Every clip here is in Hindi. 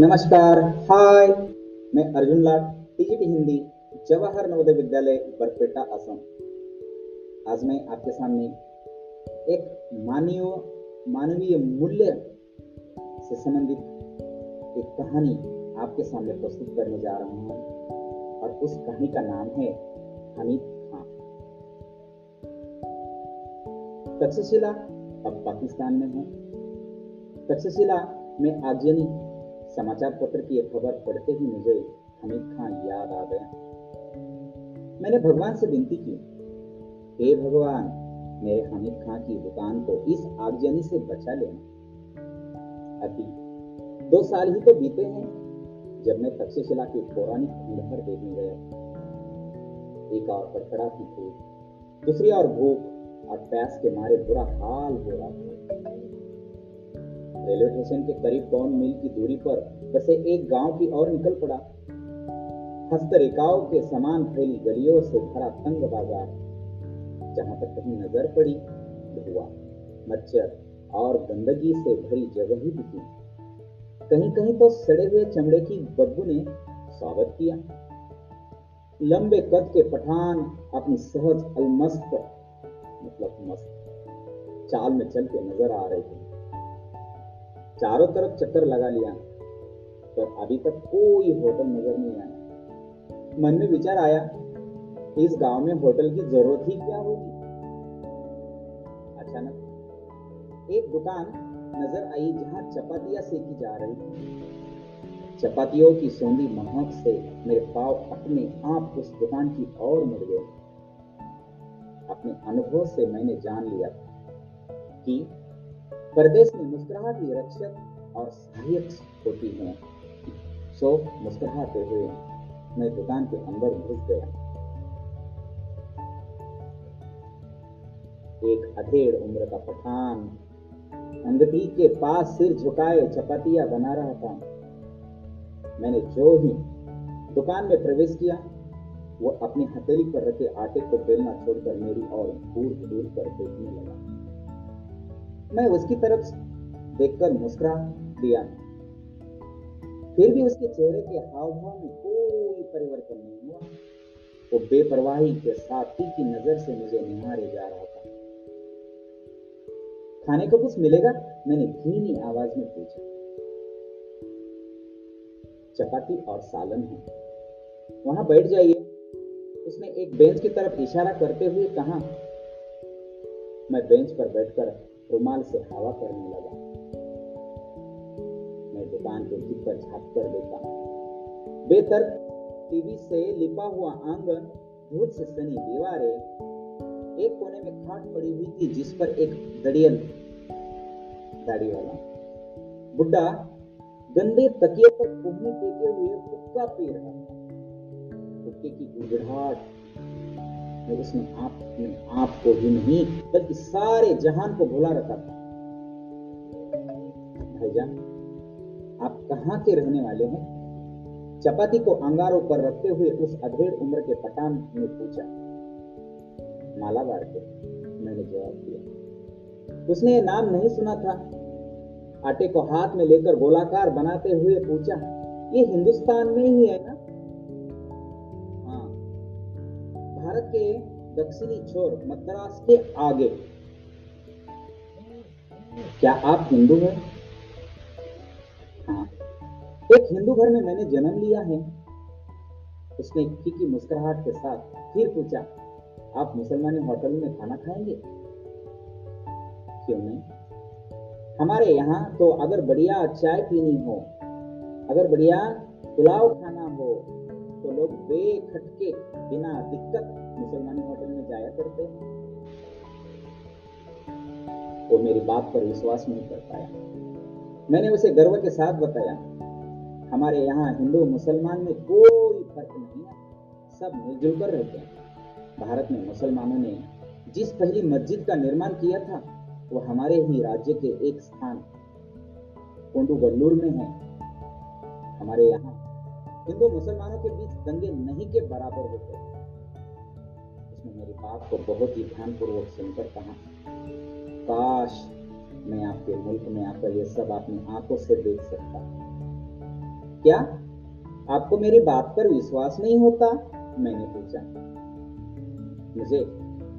नमस्कार, हाय। मैं अर्जुन लाट टीजीटी हिंदी, जवाहर नवोदय विद्यालय, बरपेटा, असम। आज मैं आपके सामने एक मानवीय मानवीय मूल्य से संबंधित एक कहानी आपके सामने प्रस्तुत करने जा रहा हूँ, और उस कहानी का नाम है हमीद खान। तक्षशिला अब पाकिस्तान में है। तक्षशिला में आगजनी समाचार पत्र की एक खबर पढ़ते ही मुझे हमीद खान याद आ गया। मैंने भगवान से विनती की, हे भगवान, मेरे हमीद खान की दुकान को इस आगजनी से बचा लेना। अभी दो साल ही तो बीते हैं जब मैं तक्षशिला के पौराणिक खंडहर देखने गया। एक और खड़ा थी भूख दूसरी और भूख और प्यास के मारे बुरा हाल हो रहा था। रेलवे स्टेशन के करीब पौन मील की दूरी पर बसे एक गाँव की ओर निकल पड़ा। हस्तरेखाओं के समान फैली गलियों से भरा तंग बाज़ार, जहाँ तक कहीं नज़र पड़ी, धुआ, मच्छर और गंदगी से भरी जगह ही दिखी। कहीं कहीं तो सड़े हुए चमड़े की बदबू ने स्वागत किया। लंबे कद के पठान अपनी सहज अलमस्त मतलब मस्त, चाल में चलते नज़र आ रहे थे। चारों तरफ़ चक्कर लगा लिया। पर अभी तक कोई होटल नज़र नहीं आया। मन में विचार आया, इस गाँव में होटल की ज़रूरत ही क्या होगी? अचानक एक दुकान नज़र आई जहाँ चपातियाँ सेकी जा रही थी। चपातियों की सौंधी महक से मेरे पाव अपने आप उस दुकान की ओर मुड़ गए। अपने अनुभव से मैंने जान लिया कि परदेश में मुस्कुराहट ही रक्षक और सहायक होती है। सो मुस्कुराते हुए मैं दुकान के अंदर घुस गया। एक अधेड़ उम्र का पठान अंगठी के पास सिर झुकाए चपातियाँ बना रहा था। मैंने जो ही दुकान में प्रवेश किया, वो अपनी हथेली पर रखे आटे को बेलना छोड़कर मेरी और दूर दूर कर देखने लगा। मैं उसकी तरफ़ देखकर मुस्कुरा दिया। फिर भी उसके चेहरे के हाव भाव में कोई परिवर्तन नहीं हुआ। वो तो बेपरवाही के साथ की नज़र से मुझे निहारे जा रहा था। खाने को कुछ मिलेगा? मैंने धीमी आवाज़ में पूछा। चपाती और सालन है। वहाँ बैठ जाइए। उसने एक बेंच की तरफ़ इशारा करते हुए कहा, मैं बेंच पर बैठकर रुमाल से हवा करने लगा। मैं दुकान के भीतर झाँक कर देखा। बेतर्क टीवी से लिपा हुआ आँगन धूप से सनी दीवारें, एक कोने में खाट पड़ी हुई थी जिस पर एक दड़ियल दाढ़ी वाला बुड्ढा गंदे तकिए पर कोहनी टेके हुए हुक्का पी रहा। था हुक्के की गुड़गुड़ाहट में उसने आप अपने आप को ही नहीं, बल्कि सारे जहान को भुला रखा था। भाईजान, आप कहाँ के रहने वाले हैं? चपाती को अंगारों पर रखते हुए उस अधेड़ उम्र के पठान ने पूछा। मालाबार के मैंने जवाब दिया। उसने नाम नहीं सुना था। आटे को हाथ में लेकर गोलाकार बनाते हुए पूछा, ये हिंदुस्तान में ही है ना? भारत के दक्षिणी छोर मद्रास के आगे। क्या आप हिंदू हैं? हाँ। एक हिंदू घर में मैंने जन्म लिया है। उसने फीकी मुस्कुराहट के साथ फिर पूछा, आप मुसलमानी होटल में खाना खाएँगे? क्यों नहीं? हमारे यहाँ तो अगर बढ़िया चाय पीनी हो, अगर बढ़िया पुलाव खाना लोग बेखटके बिना दिक्कत मुसलमानी होटल में जाया करते हैं। वो मेरी बात पर विश्वास नहीं कर पाया। मैंने उसे गर्व के साथ बताया, हमारे यहाँ हिंदू मुसलमान में कोई फ़र्क नहीं है। सब मिलजुल कर रहते हैं। भारत में मुसलमानों ने जिस पहली मस्जिद का निर्माण किया था, वो हमारे ही राज्य के एक स्थान कोंडूगल्लूर में है। हमारे यहाँ हिंदू मुसलमानों के बीच दंगे नहीं के बराबर होते उसने मेरी बात को बहुत ही ध्यानपूर्वक सुनकर कहा, काश मैं आपके मुल्क में आकर ये सब अपनी आँखों से देख सकता। क्या आपको मेरी बात पर विश्वास नहीं होता? मैंने पूछा। मुझे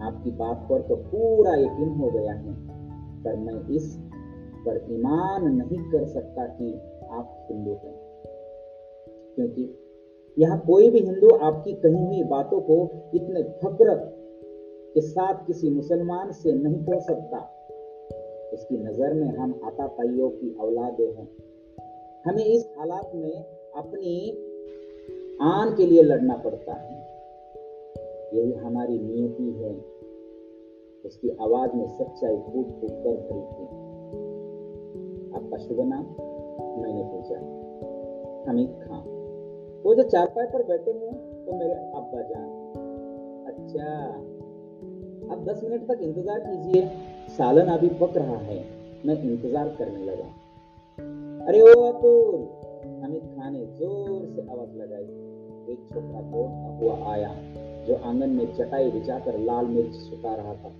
आपकी बात पर तो पूरा यकीन हो गया है, पर मैं इस पर ईमान नहीं कर सकता कि आप हिंदू हैं। क्योंकि यहाँ कोई भी हिंदू आपकी कही हुई बातों को इतने फक्र के साथ किसी मुसलमान से नहीं कह सकता। उसकी नज़र में हम आता पाइयों की औलादे हैं। हमें इस हालात में अपनी आन के लिए लड़ना पड़ता है। यही हमारी नियति है। उसकी आवाज़ में सच्चाई फूट फूट कर भरी थी आपका शुभ नाम मैंने पूछा। हमीद खान वो जो चारपाई पर बैठे हैं तो मेरे अब्बा जान। अच्छा अब दस मिनट तक इंतज़ार कीजिए। सालन अभी पक रहा है, मैं इंतज़ार करने लगा। अरे ओ अतुल अमित खान ने ज़ोर से आवाज़ लगाई। एक छोटा दौड़ता हुआ आया, जो आँगन में चटाई बिछाकर लाल मिर्च सुखा रहा था।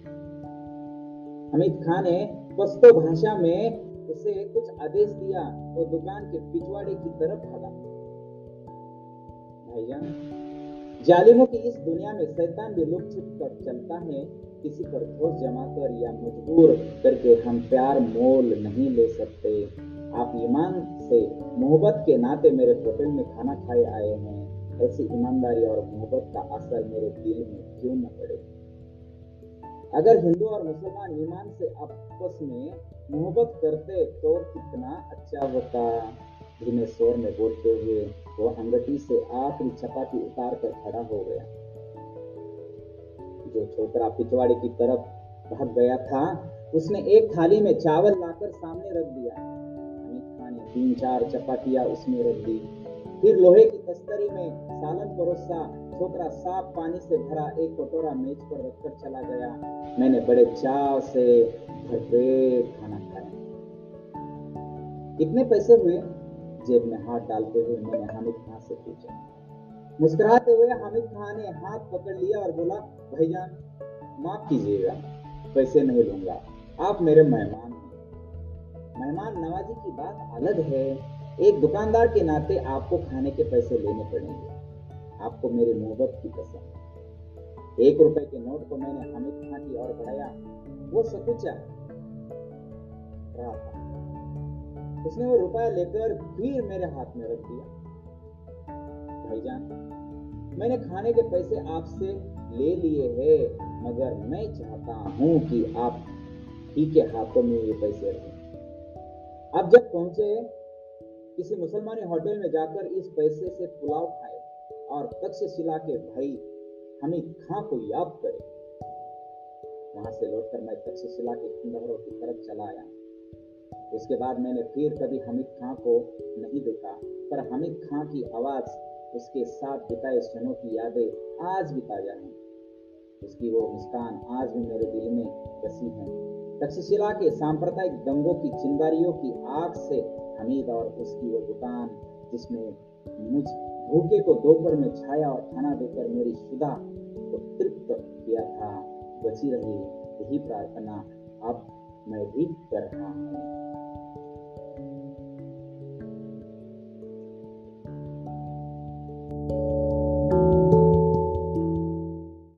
अमित खान ने पस्तो भाषा में उसे कुछ आदेश दिया और दुकान के पिछवाड़े की तरफ़ भागा। भाईजान जालिमों की इस दुनिया में शैतान भी लुक छिप कर चलता है, किसी पर ठोस जमा कर या मजबूर करके हम प्यार मोल नहीं ले सकते। आप ईमान से मोहब्बत के नाते मेरे होटल में खाना खाए आए हैं। ऐसी ईमानदारी और मोहब्बत का असर मेरे दिल में क्यों न पड़े? अगर हिंदू और मुसलमान ईमान से आपस में मोहब्बत करते तो कितना अच्छा होता। धीमे शोर में बोलते हुए वो अंगठी से आखिरी चपाती उतार कर खड़ा हो गया। जो छोकरा पिछवाड़े की तरफ़ भाग गया था, उसने एक थाली में चावल लाकर सामने रख दिया। तीन चार चपातियाँ उसमें रख दी। फिर लोहे की तस्तरी में सालन परोसा छोकरा साफ़ पानी से भरा एक कटोरा मेज पर रखकर चला गया। मैंने बड़े चाव से भरपेट खाना खाया। कितने पैसे हुए जेब में हाथ डालते हुए मैंने हामिद खान से पूछा। मुस्कुराते हुए हामिद खान ने हाथ पकड़ लिया और बोला भाईजान माफ़ कीजिएगा, पैसे नहीं लूँगा। आप मेरे मेहमान मेहमान नवाजी की बात अलग है। एक दुकानदार के नाते आपको खाने के पैसे लेने पड़ेंगे। आपको मेरी मोहब्बत की कसम एक रुपए के नोट को मैंने हामिद खान की ओर बढ़ाया। वो सकुचा। रहा था उसने वो रुपया लेकर फिर मेरे हाथ में रख दिया। भाईजान, मैंने खाने के पैसे आपसे ले लिए हैं, मगर मैं चाहता हूँ कि आप ही के हाथों में ये पैसे रखें। अब जब पहुँचे, किसी मुसलमानी होटल में जाकर इस पैसे से पुलाव खाए और तक्षशिला के भाई हमें खां को याद करे। वहाँ से लौटकर मैं तक्षशिला के खंडहरों की तरफ़ चला आया। उसके बाद मैंने फिर कभी हमिद खां को नहीं देखा, पर हमिद खां की आवाज़, उसके साथ बिताए क्षणों की यादें आज भी ताज़ा हैं। उसकी वो मुस्कान आज भी मेरे दिल में बसी है। तक्षशिला के सांप्रदायिक दंगों की चिंगारियों की आग से हमीद और उसकी वो दुकान, जिसमें मुझ भूखे को दोपहर में छाया और खाना देकर मेरी शुदा को तृप्त किया था, बची रही यही प्रार्थना अब मैं भी कर रहा हूँ।